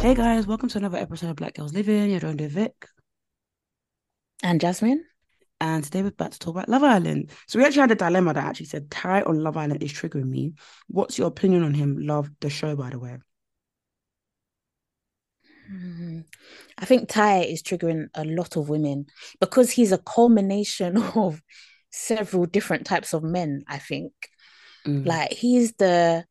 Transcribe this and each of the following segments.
Hey guys, welcome to another episode of Black Girls Living. You're joined with Vic. And Jasmine. And today we're about to talk about Love Island. So we actually had a dilemma that actually said Ty on Love Island is triggering me. What's your opinion on him? Love the show, by the way. Hmm. I think Ty is triggering a lot of women because he's a culmination of several different types of men, I think. Mm. Like he's the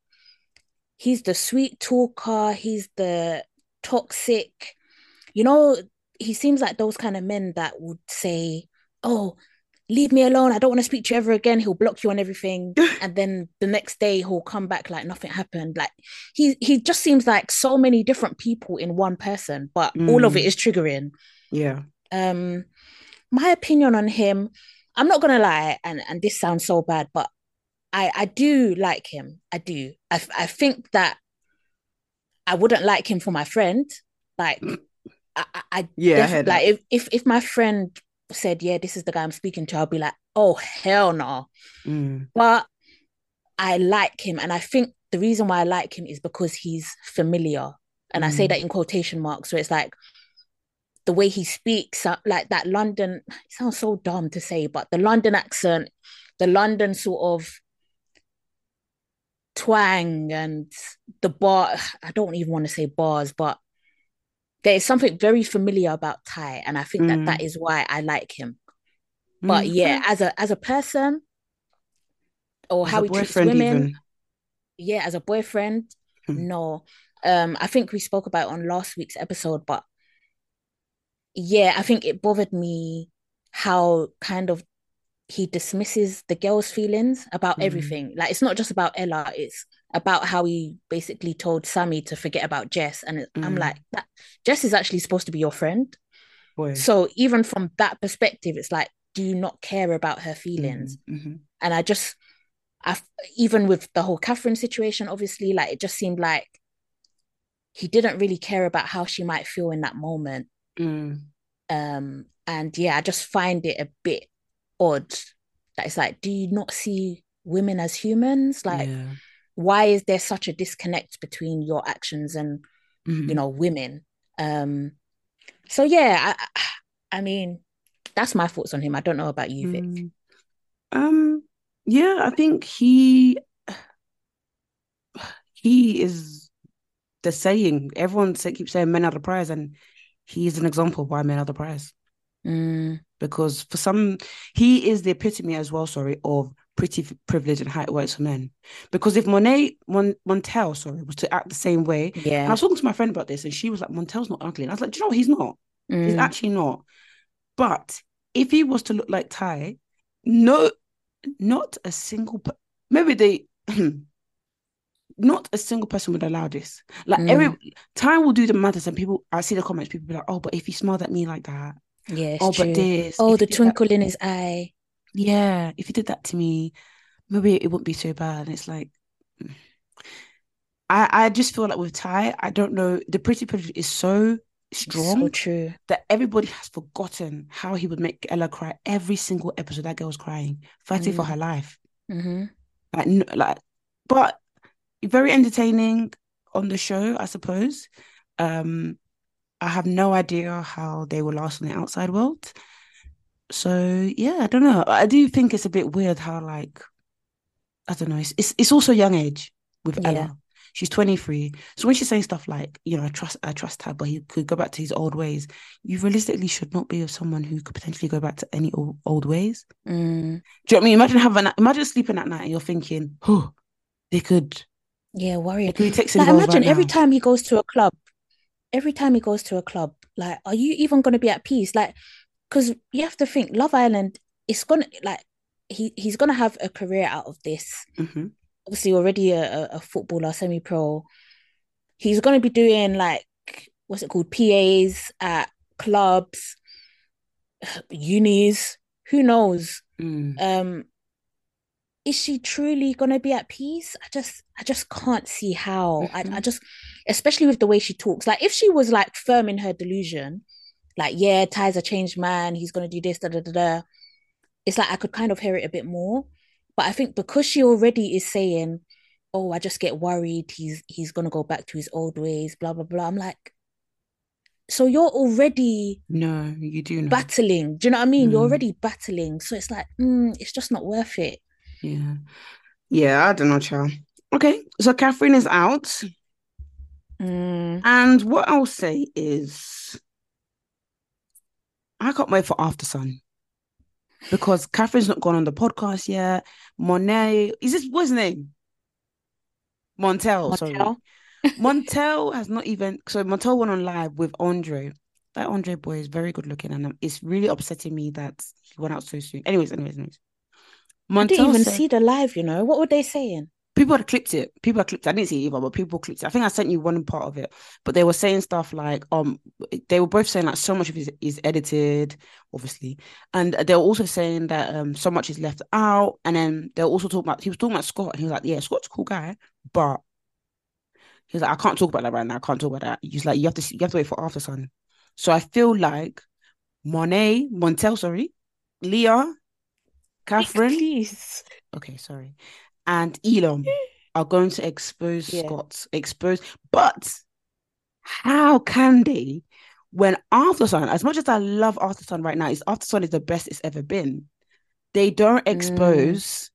he's the sweet talker, he's the toxic. You know, he seems like those kind of men that would say, "Oh, leave me alone. I don't want to speak to you ever again." He'll block you on everything, and then the next day he'll come back like nothing happened. Like he he just seems like so many different people in one person, but all of it Mm. triggering. Yeah. Um, my opinion on him, I'm not gonna lie, and and this sounds so bad, but I I do like him. I do. I I think that I wouldn't like him for my friend. Like I I, Yeah, I like if, if if my friend said, yeah, this is the guy I'm speaking to, I'll be like, oh hell no. Mm. But I like him, and I think the reason why I like him is because he's familiar, and I say Mm. that in quotation marks. So it's like the way he speaks, uh, like that London. It sounds so dumb to say, but the London accent, the London sort of twang, and the bar. I don't even want to say bars, but there is something very familiar about Ty, and I think that Mm. that is why I like him. But Mm, yeah, as a as a person, or As how he treats women, even. yeah, as a boyfriend, Hmm. no. Um, I think we spoke about it on last week's episode, but yeah, I think it bothered me how kind of he dismisses the girl's feelings about Mm. everything. Like it's not just about Ella, it's about how he basically told Sammy to forget about Jess. And it- I'm Mm. like, that Jess is actually supposed to be your friend. Boy. So even from that perspective, it's like, do you not care about her feelings? Mm, mhm. And I just, I even with the whole Catherine situation, obviously, like it just seemed like he didn't really care about how she might feel in that moment. Mm. Um, and yeah, I just find it a bit odd that it's like, do you not see women as humans? Like, yeah. why is there such a disconnect between your actions and Mhm. you know women? Um, so yeah, I, I, I mean, that's my thoughts on him. I don't know about you, Vic. Mm. Um, yeah, I think he he is the saying. Everyone keeps saying men are the prize, and he is an example of why men are the prize. Mm, Because for some, he is the epitome as well. Sorry, of pretty privilege and how it works for men. Because if Monet Mon, Montel, sorry, was to act the same way, and I was talking to my friend about this, and she was like, "Montel's not ugly," and I was like, "Do you know what? He's not. He's Mm, actually not." But if he was to look like Ty, no, not a single, maybe they, not a single person would allow this. Like every mm, Ty will do the matters, and people, I see the comments, people be like, "Oh, but if he smiled at me like that, yeah, oh, true. but this, Oh, if the twinkle in his eye. yeah, if he did that to me, maybe it wouldn't be so bad." And it's like. I, I just feel like with Ty, I don't know, the pretty privilege is so strong so true. that everybody has forgotten how he would make Ella cry every single episode. That girl was crying, fighting for Mm, her life. hmm Like, like, but very entertaining on the show, I suppose. Um, I have no idea how they will last in the outside world. So yeah, I don't know. I do think it's a bit weird how like I don't know. It's it's, it's also young age with Yeah. Ella. She's 23. So when she's saying stuff like, you know, I trust I trust her, but he could go back to his old ways, you realistically should not be with someone who could potentially go back to any old, old ways. Mm, Do you know what I mean? Imagine having imagine sleeping at night and you're thinking, oh, they could yeah, worrying. texting Like imagine right every now. time he goes to a club, every time he goes to a club, like, are you even gonna be at peace? Like, because you have to think Love Island is gonna like he he's gonna have a career out of this. Mhm. Obviously, already a, a, footballer, semi-pro. He's gonna be doing like what's it called? PAs at clubs, unis, who knows? Mm. um is she truly gonna be at peace? I just i just can't see how. I, I Mhm. just especially with the way she talks. Like if she was like firm in her delusion like yeah ty's a changed man he's gonna do this da da da da it's like i could kind of hear it a bit more. But i think because she already is saying oh i just get worried he's he's gonna go back to his old ways blah blah blah i'm like so you're already No, you do know. battling. Do you know what i mean? You're Mm. already battling. So it's like mm, it's just not worth it Yeah. Yeah, I don't know, child. Okay, so Catherine is out. Mm, And what I'll say is I can't wait for After Sun. Because Catherine's not gone on the podcast yet. Monet, is this what's his name? Montel, sorry. Montel? Montel has not even so Montel went on live with Andre. That Andre boy is very good looking, and um, it's really upsetting me that he went out so soon. Anyways, anyways, anyways. I didn't even said- see the live, you know. What were they saying? people had clipped it. People had clipped it. I didn't see it either, but people clipped it. I think I sent you one part of it. But they were saying stuff like, um, they were both saying like so much of it is, is edited, obviously, and they were also saying that um so much is left out. And then they were also talking about he was talking about Scott, and he was like, yeah, Scott's a cool guy, but he was like, I can't talk about that right now. I can't talk about that. He's like, you have to see- you have to wait for After Sun. So I feel like Monet, Montel, sorry, Leah, Catherine, Please. okay, sorry, and Elom are going to expose Yeah. Scott, expose, but how can they when After Sun, as much as I love After Sun right now, is After Sun is the best it's ever been. They don't Mm. expose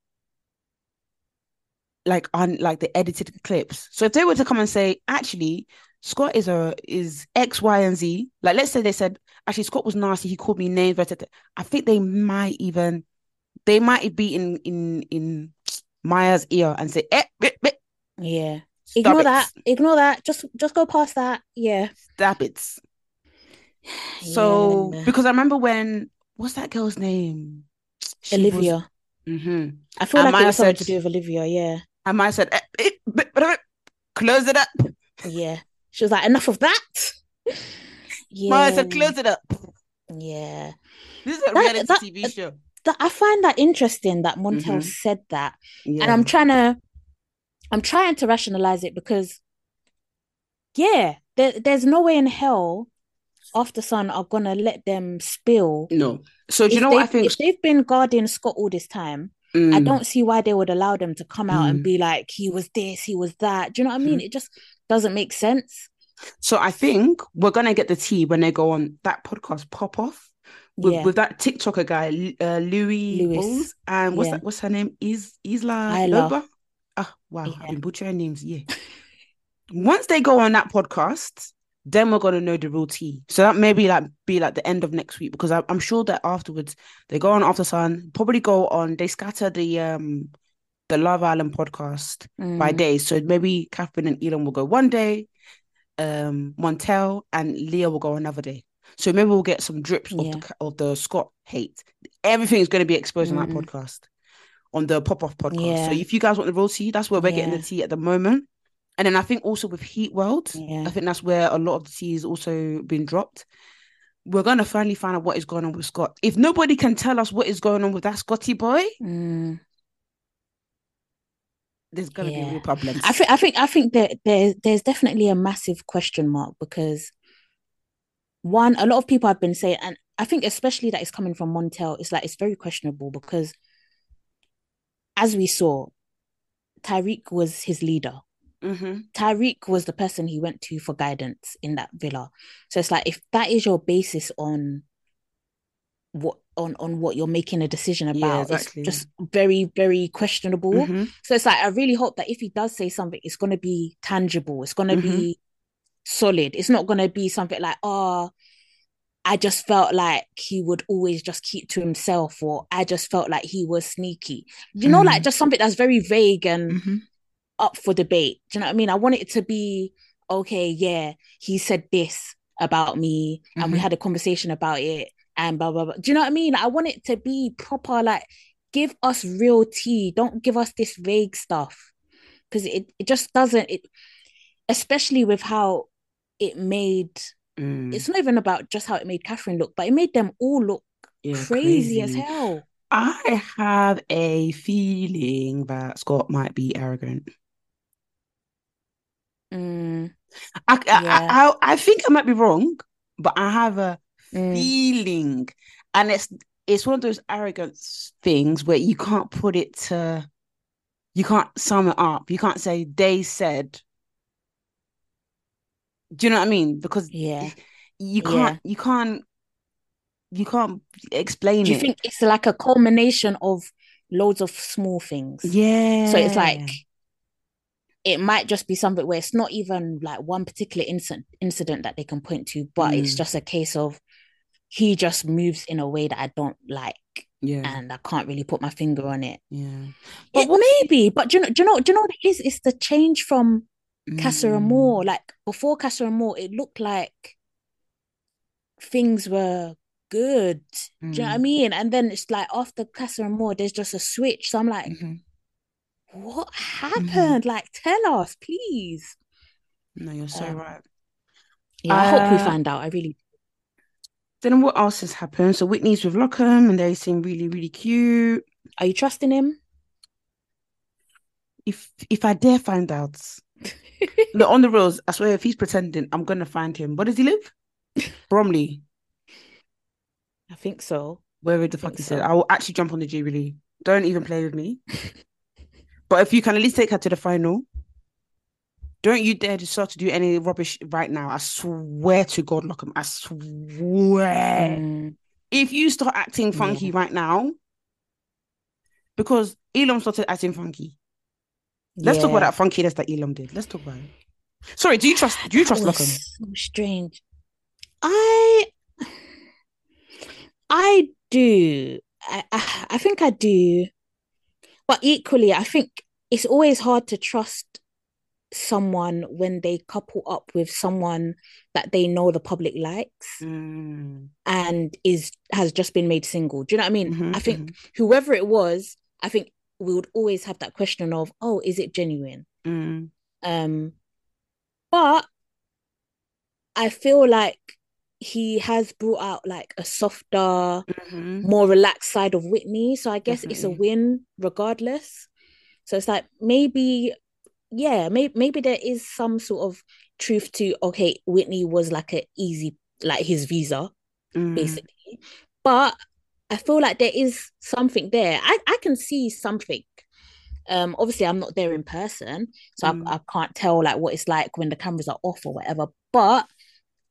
like on like the edited clips. So if they were to come and say, actually, Scott is a is X, Y, and Z, like let's say they said, actually, Scott was nasty, he called me names, blah, blah, blah," I think they might even they might be in in in Maya's ear and say, eh, eh, eh, Yeah. stop Ignore it, that. Ignore that. Just just go past that. Yeah. stop it. So Yeah. because I remember when what's that girl's name? She was- Olivia. Mhm. I feel And like Maya it was something to said- do with Olivia. Yeah. And Maya said, eh, close it up. Yeah. She was like, enough of that. Yeah. Maya said, close it up. Yeah. This is a That- reality that- TV show. That I find that interesting that Montel Mhm. said that. Yeah. And I'm trying to I'm trying to rationalize it because yeah, there, there's no way in hell After Sun are gonna let them spill. no. So do you If know what I think? If they've been guarding Scott all this time, I Mm, don't see why they would allow them to come out and Mm. be like, he was this, he was that. Do you know what I mean? Mhm. It just doesn't make sense. So I think we're gonna get the tea when they go on that podcast pop off with, Yeah. with that TikToker guy, uh, Louis and what's Yeah. that? What's her name? Is Isla. Loba? Ah, wow, Yeah. I've been butchering names. Yeah. Once they go on that podcast, then we're gonna know the real tea. So that maybe like be like the end of next week because I, I'm sure that afterwards they go on After Sun, probably go on. They scatter the um the Love Island podcast by Mm, day. So maybe Catherine and Elom will go one day, um, Montel and Leah will go another day. So maybe we'll get some drips of the of the Scott hate. Everything is going to be exposed on that Mm. podcast, on the pop off podcast. So if you guys want the real tea, that's where we're getting the tea at the moment. And then I think also with Heat World, yeah. I think that's where a lot of the tea is also been dropped. We're gonna finally find out what is going on with Scott. If nobody can tell us what is going on with that Scotty boy, Mm. there's gonna be Yeah. real problems. I think I think I think that there there's definitely a massive question mark because one, a lot of people have been saying, and I think especially that it's coming from Montel, it's like it's very questionable because as we saw, Tyrique was his leader. hmm Tyrique was the person he went to for guidance in that villa. So it's like if that is your basis on what on on what you're making a decision about Yeah, exactly. it's just very very questionable Mhm. so it's like i really hope that if he does say something it's going to be tangible it's going to Mhm. be solid it's not going to be something like oh i just felt like he would always just keep to himself or i just felt like he was sneaky you know like Mhm. just something that's very vague and Mhm. up for debate. Do you know what I mean? I want it to be okay, yeah, he said this about me and we Mhm. had a conversation about it and blah blah blah. Do you know what I mean? I want it to be proper, like give us real tea. Don't give us this vague stuff. Because it, it just doesn't it especially with how it made Mm. it's not even about just how it made Catherine look, but it made them all look Yeah, crazy, as crazy. hell. I have a feeling that Scott might be arrogant. Mm, I, I, Yeah. I, I, I think I might be wrong, but I have a Mm. feeling, and it's it's one of those arrogance things where you can't put it to, you can't sum it up. You can't say they said. Do you know what I mean? Because yeah. you can't, you can't, you can't explain it. Do you it. think it's like a culmination of loads of small things? yeah. So it's like it might just be something where it's not even like one particular incident incident that they can point to, but it's Mm. just a case of he just moves in a way that I don't like, yeah, and I can't really put my finger on it. yeah. But It what- may be, but do you know, do you know, do you know what it is? It's the change from Mm. Amor. Like before Casa Amor, it looked like things were good. Do you know what I Mm. mean? And then it's like after Casa Amor, there's just a switch. So I'm like, Mhm. what happened? Like, tell us, please. No, you're so Um, right. Yeah, I hope we Uh, find out. I really Then what else has happened? So Whitney's with Lochan and they seem really, really cute. are you trusting him? If if I dare find out, look on the rules, I swear if he's pretending, I'm gonna find him. Where does he live? Bromley. I think so. Wherever the fuck think he said. I will actually jump on the Jubilee. Don't even play with me. but if you can at least take her to the final, don't you dare to start to do any rubbish right now. I swear to God, Lochan. I swear. Mm, if you start acting funky right now, because Elom started acting funky. Let's talk about that funkiness that Elom did. Let's talk about it. Sorry, do you trust do you That trust was Lochan? So strange. I I do. I, I I think I do. But equally, I think it's always hard to trust someone when they couple up with someone that they know the public likes Mm, and is has just been made single. Do you know what I mean? mhm, I think whoever it was, I think we would always have that question of, oh, is it genuine? mm, Um, but I feel like he has brought out like a softer, mhm. more relaxed side of Whitney. So I guess it's a win regardless. So it's like maybe, yeah, maybe maybe there is some sort of truth to okay, Whitney was like a easy, like his visa, Mm, basically. But I feel like there is something there. I, I can see something. Um, obviously I'm not there in person, so Mm. I, I can't tell like what it's like when the cameras are off or whatever. But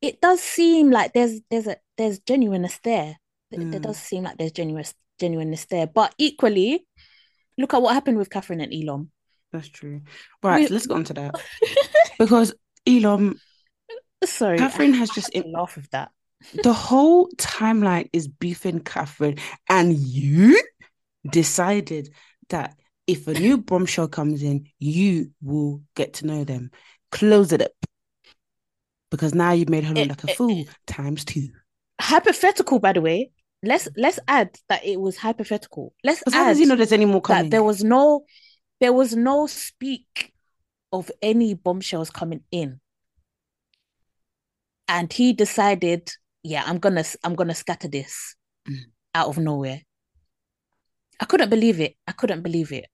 it does seem like there's there's a there's genuineness there. There, there Mm. does seem like there's genuine genuineness there. But equally, look at what happened with Catherine and Elom. That's true. Right, We- let's get on to that. Because Elom. Sorry, Catherine has just to laugh with that. The whole timeline is beefing Catherine, and you decided that if a new bombshell comes in, you will get to know them. Close it up. Because now you've made her look Eh, like a eh, fool times two. Hypothetical, by the way. Let's let's add that it was hypothetical. Let's how add does he know there's any more that coming? there was no there was no speak of any bombshells coming in and he decided yeah i'm gonna i'm gonna scatter this Mm. out of nowhere i couldn't believe it i couldn't believe it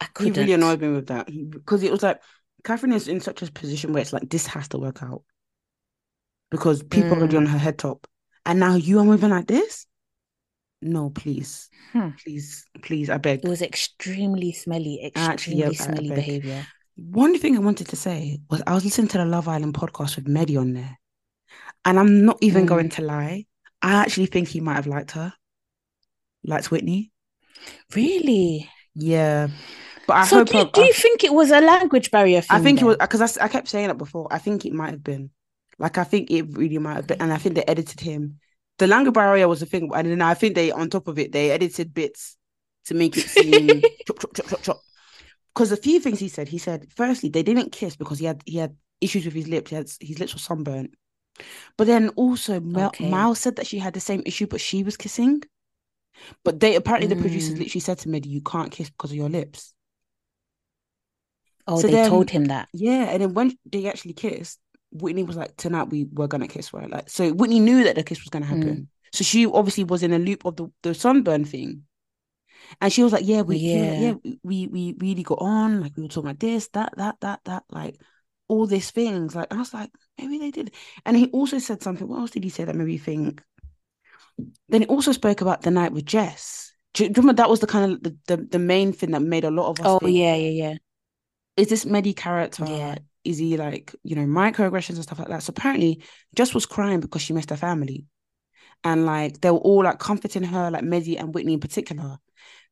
i couldn't really annoyed me with that. Because it was like Catherine is in such a position where it's like this has to work out. Because people are already Mm. on her head top. And now you are moving like this? No, please. Hmm. Please, please, I beg. it was extremely smelly Actually, yeah, extremely I- I smelly behavior One thing I wanted to say was I was listening to the Love Island podcast with Mehdi on there. And I'm not even Mm. going to lie. I actually think he might have liked her, liked Whitney. Really? Yeah, but I so hope. do you, I- do you think it was a language barrier I think it was because I, I kept saying it before. I think it might have been. Like I think it really might have been, and I think they edited him. The language barrier was the thing, and then I think they, on top of it, they edited bits to make it seem chop chop chop chop chop. Because a few things he said, he said, firstly, they didn't kiss because he had he had issues with his lips. He had his lips were sunburnt. But then also, Mel, Okay. Mal said that she had the same issue, but she was kissing. But they apparently the producers Mm. literally said to Mehdi, "You can't kiss because of your lips." Oh, So they then- told him that. Yeah, and then when they actually kissed, Whitney was like, "Tonight we were gonna kiss, right?" Like, so Whitney knew that the kiss was gonna happen. So she obviously was in a loop of the, the sunburn thing, and she was like, "Yeah, we, he was like, Yeah. yeah, we we really got on. Like we were talking about this, that, that, that, that, like all these things. Like I was like, maybe they did." And he also said something. What else did he say that made me think? Then he also spoke about the night with Jess. Do you do you remember that was the kind of the, the, the main thing that made a lot of us Oh, think, yeah, yeah, yeah. is this Mehdi character? Yeah. Is he like, you know, microaggressions and stuff like that? So apparently, Jess was crying because she missed her family. And like they were all like comforting her, like Mehdi and Whitney in particular.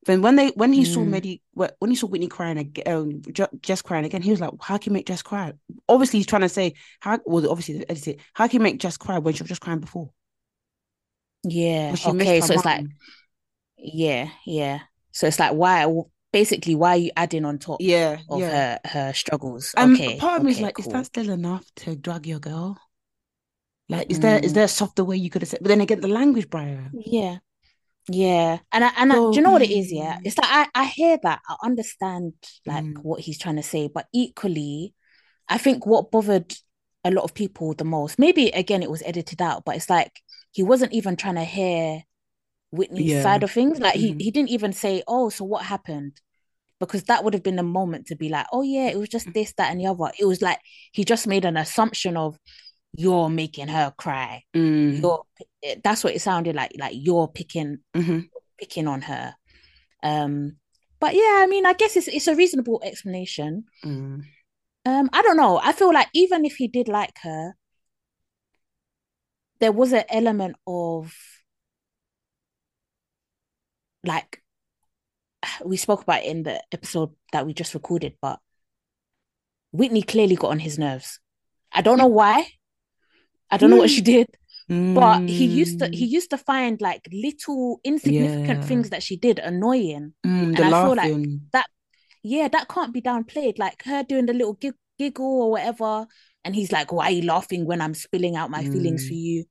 Then when they when he saw Mm. Mehdi when he saw Whitney crying again, um, Jess crying again, he was like, "How can you make Jess cry?" Obviously, he's trying to say how. Well, obviously, edited it. How can you make Jess cry when she was just crying before? Yeah. Okay, so it's like, yeah, yeah. So it's like, why, basically, why are you adding on top yeah, of yeah. her her struggles? Um, okay, part of me is okay, like, is that still enough to drag your girl? Like, is there is Mm. there a softer way you could have said? But then again, the language barrier. Yeah. Yeah. And I, and I, do you know what it is? Yeah. mm. It's like I, I hear that. I understand like Mm. what he's trying to say, but equally, I think what bothered a lot of people the most, maybe again it was edited out, but it's like he wasn't even trying to hear Whitney's Yeah. side of things. Like he Mhm. he didn't even say, Oh, so what happened? Because that would have been the moment to be like, oh yeah, it was just this, that, and the other. It was like he just made an assumption of you're making her cry. Mm. You're that's what it sounded like, like you're picking Mhm. picking on her. Um, but yeah, I mean, I guess it's it's a reasonable explanation. Mm. Um, I don't know. I feel like even if he did like her, there was an element of like we spoke about it in the episode that we just recorded, but Whitney clearly got on his nerves. I don't know why. I don't know what she did, but he used to he Mm. used to find like little insignificant Yeah. things that she did annoying. Mm, and I feel like laughing. yeah, that can't be downplayed. Like her doing the little gig- giggle or whatever, and he's like, "Why are you laughing when I'm spilling out my feelings for Mm. you?"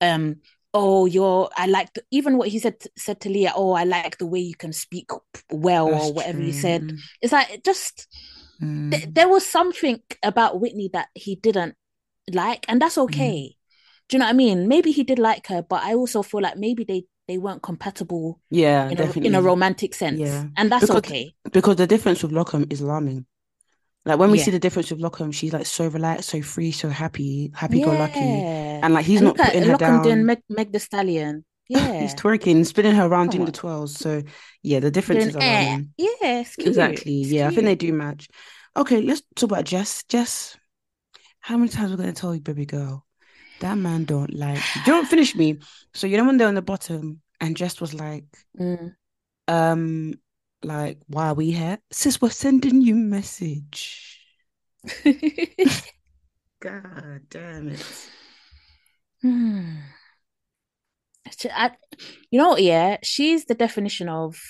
Um, oh, you're. I like the, even what he said said to Leah. Oh, I like the way you can speak well or That's whatever he true. said. Mm. It's like it just Mm. th- there was something about Whitney that he didn't like, and that's okay. Do you know what I mean? Maybe he did like her, but I also feel like maybe they they weren't compatible Yeah, in a, in a romantic sense, Yeah. and that's Because- okay. Because the difference with Lochan is alarming. Like when we Yeah. see the difference with Lochan, she's like so relaxed, so free, so happy, happy go lucky. And like he's And not putting her Lochan doing. Meg, Meg the Stallion. Yeah. He's twerking, spinning her around Come doing the twirls. So yeah, the difference Doing is eh. alarming. Yeah, it's cute. Exactly. It's Yeah, I think they do match. Okay, let's talk about Jess. Jess, how many times we're gonna tell you, baby girl, that man don't like you. Don't finish me. So you know when they're on the bottom and Jess was like, Mm. um, like, why are we here? Sis, we're sending you message. God damn it. Hmm. I- you know what, yeah, she's the definition of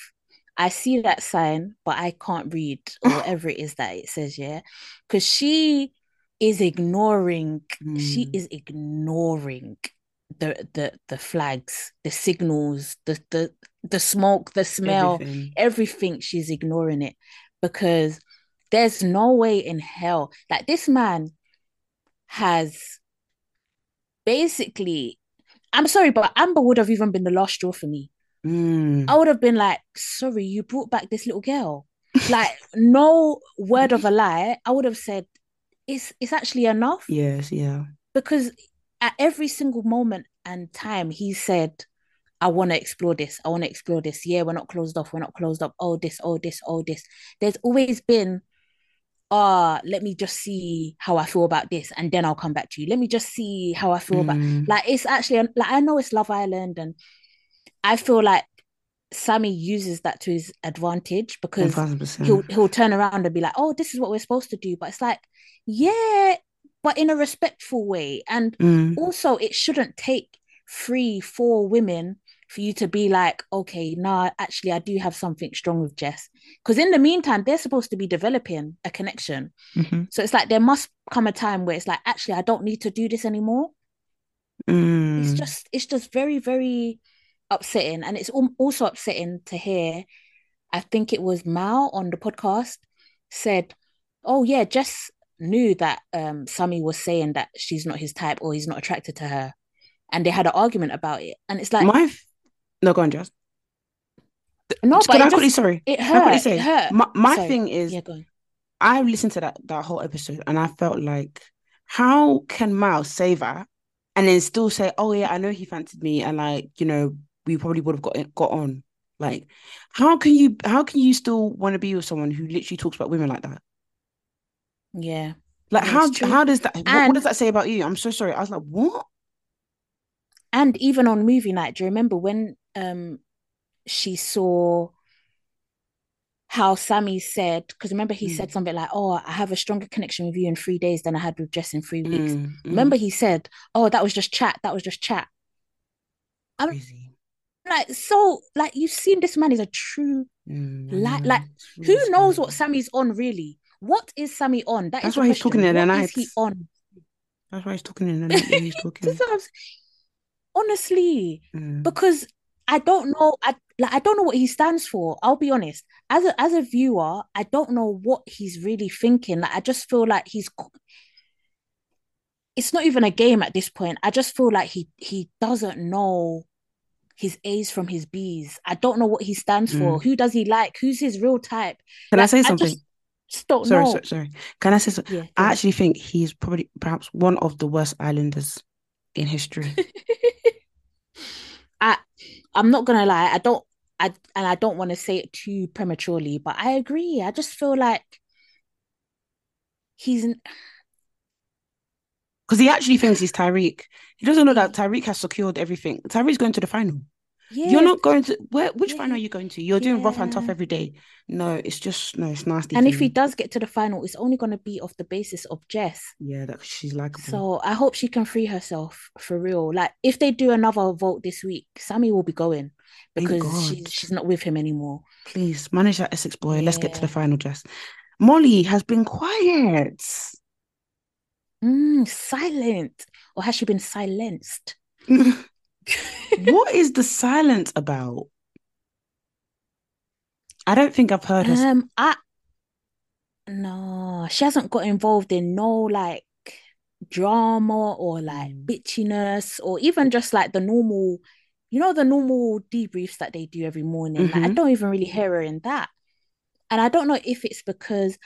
I see that sign, but I can't read or whatever it is that it says, yeah. Because she is ignoring, she Mm. is ignoring the the the flags, the signals, the the the smoke, the smell, Everything. everything she's ignoring it because there's no way in hell like this man has basically I'm sorry, but Amber would have even been the last straw for me. Mm. I would have been like, sorry, you brought back this little girl. Like, no word of a lie. I would have said, it's it's actually enough Yes, yeah. because at every single moment and time he said, I want to explore this. I want to explore this. Yeah, we're not closed off. We're not closed up. Oh, this, oh, this, oh, this. There's always been ah, let me just see how I feel about this, and then I'll come back to you. Let me just see how I feel about Mm. like it's actually like I know it's Love Island, and I feel like Sammy uses that to his advantage because 1000%. he'll he'll turn around and be like, "Oh, this is what we're supposed to do," but it's like, yeah, but in a respectful way, and Mm. also it shouldn't take three, four women for you to be like, okay, nah, actually, I do have something strong with Jess. Because in the meantime, they're supposed to be developing a connection. Mhm. So it's like there must come a time where it's like, actually, I don't need to do this anymore. Mm. It's just, it's just very, very upsetting, and it's also upsetting to hear. I think it was Mal on the podcast said, "Oh yeah, Jess knew that um Sammy was saying that she's not his type or he's not attracted to her." And they had an argument about it. And it's like, my f- no, go on, Jess. no, but Can I quickly just, sorry? it hurt. say It hurt. my, my Sorry. thing is Yeah, go on. I listened to that that whole episode and I felt like, how can Mal say that and then still say, "Oh yeah, I know he fancied me," and like you know, we probably would have got got on. Like, how can you how can you still want to be with someone who literally talks about women like that? Yeah. Like, how true. how does that what, what does that say about you? I'm so sorry. I was like, what? And even on movie night, do you remember when um she saw how Sammy said, because remember he Mm. said something like, Oh, I have a stronger connection with you in three days than I had with Jess in three weeks. Mm, mm, Remember he said, Oh, that was just chat, that was just chat. I'm crazy. Like, so like you've seen this man is a true Mm, like like who knows what Sammy's on really? What is Sammy on? That is That's why he's talking in the What is he on? That's why he's talking in the night. He's talking. This is what I'm s- honestly Mm. because I don't know I like I don't know what he stands for. I'll be honest. As a as a viewer, I don't know what he's really thinking. Like I just feel like he's it's not even a game at this point. I just feel like he he doesn't know his A's from his B's. I don't know what he stands for. Mm. Who does he like? Who's his real type? Can I Like, say I something? just, just don't Sorry, know. sorry, sorry. Can I say something? Yeah, I on. actually think he's probably perhaps one of the worst islanders in history. I I'm not gonna lie, I don't I and I don't want to say it too prematurely, but I agree. I just feel like he's Because he actually thinks he's Tyrique. He doesn't know that Tyrique has secured everything. Tyrique's going to the final. Yeah, You're not going to where which Yeah. final are you going to? You're doing rough and tough every day. No, it's just no, it's nasty. and if he does get to the final, it's only gonna be off the basis of Jess. Yeah, that she's like So I hope she can free herself for real. Like if they do another vote this week, Sammy will be going because she's she's not with him anymore. Please manage that Essex boy. Let's get to the final, Jess. Molly has been quiet. Mm, silent. Or has she been silenced? what is the silence about? I don't think I've heard her. Um, I no, she hasn't got involved in no like drama or like Mm. bitchiness or even just like the normal, you know, the normal debriefs that they do every morning. Like I Mhm. don't even really hear her in that. And I don't know if it's because,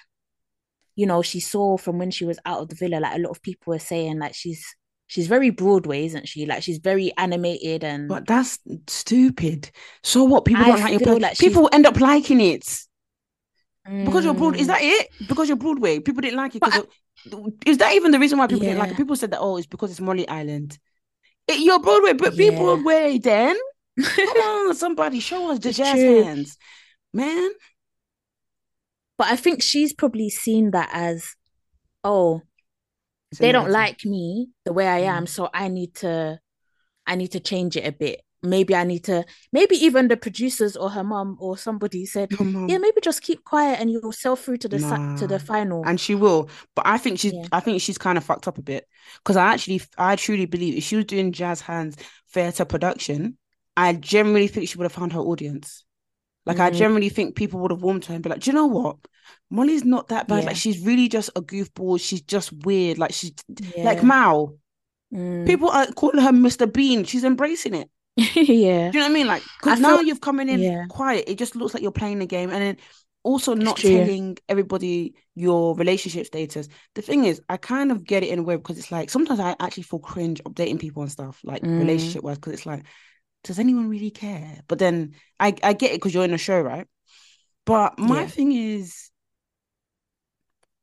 you know, she saw from when she was out of the villa, like a lot of people were saying like she's she's very Broadway, isn't she? Like she's very animated and But that's stupid. So what? People I don't like your play. like she's- People end up liking it because you're broad. Is Mm, that it? Because you're Broadway. People didn't like it. Because of- is that even the reason why people didn't like it? People said that oh, it's because it's Molly Island. It, you're Broadway, but be Yeah. Broadway then. Come on, somebody show us the It's jazz true. hands, man. But I think she's probably seen that as, oh, they don't like me the way I am, Mm. so I need to I need to change it a bit. Maybe I need to maybe even the producers or her mom or somebody said, yeah, maybe just keep quiet and you'll sell through to the si- to the final. and she will. But I think she's Yeah. I think she's kind of fucked up a bit because I actually I truly believe if she was doing jazz hands theatre production, I generally think she would have found her audience. Like I Mm. generally think people would have warmed to her and be like, do you know what? Molly's not that bad. Yeah. Like she's really just a goofball. She's just weird. Like she's Yeah. like Mao. Mm. People are calling her Mr. Bean. She's embracing it. yeah. Do you know what I mean? Like, because now feel- you've coming in yeah. quiet, it just looks like you're playing the game, and then also not telling everybody your relationship status. The thing is, I kind of get it in a way because it's like sometimes I actually feel cringe updating people and stuff, like Mm. relationship wise, because it's like, does anyone really care? But then I I get it because you're in a show, right? But my Yeah. thing is,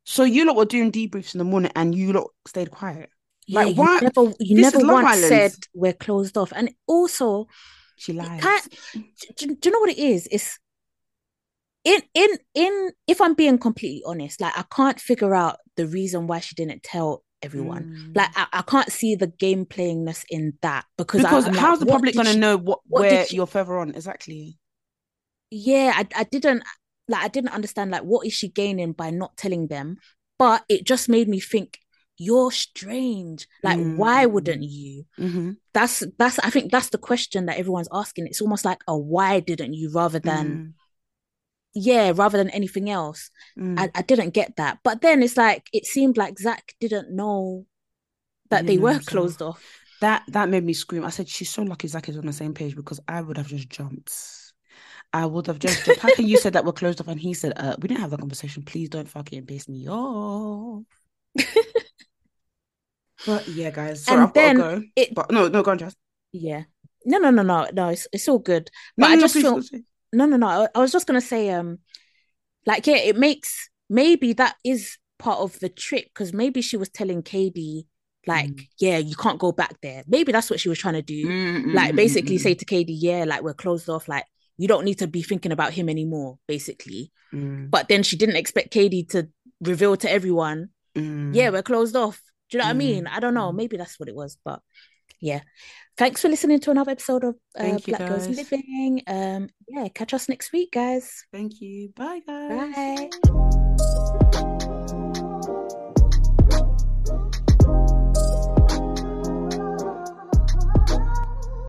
So you lot were doing debriefs in the morning and you lot stayed quiet. Yeah, Like, you what? never you never once Island. said we're closed off. And also, She lies. can't- do, do you know what it is? It's in in in if I'm being completely honest, like I can't figure out the reason why she didn't tell everyone. Mm. Like I, I can't see the game playingness in that because, I- because like, how's the public gonna know what, what where she- you're further on exactly? yeah I, I didn't like i didn't understand like what is she gaining by not telling them but it just made me think you're strange like why wouldn't Mm. you Mm-hmm. that's that's i think that's the question that everyone's asking it's almost like a why didn't you rather than yeah rather than anything else Mm. I, I didn't get that but then it's like it seemed like zach didn't know that they know were closed off that that made me scream. I said, "She's so lucky Zach is on the same page because I would have just jumped. I would have just jumped. How can you said that we're closed off and he said, uh, we didn't have that conversation. Please don't fucking piss me off." but yeah, guys. Sorry, And I've got to then go. it- But no, no, go on, Jazz. yeah no no no no no it's, it's all good but no, i no, just please, feel please. No no no I, was just gonna say um like yeah it makes maybe that is part of the trick because maybe she was telling Kady like Mm. yeah you can't go back there. Maybe that's what she was trying to do. Mm, like basically mm, say to Kady yeah like we're closed off like you don't need to be thinking about him anymore basically. Mm, but then she didn't expect Kady to reveal to everyone mm. yeah we're closed off. Do you know what I mean? Mm, I don't know. Mm. maybe that's what it was but yeah thanks for listening to another episode of uh, Black Girls. Living um yeah catch us next week guys Thank you. Bye, guys. bye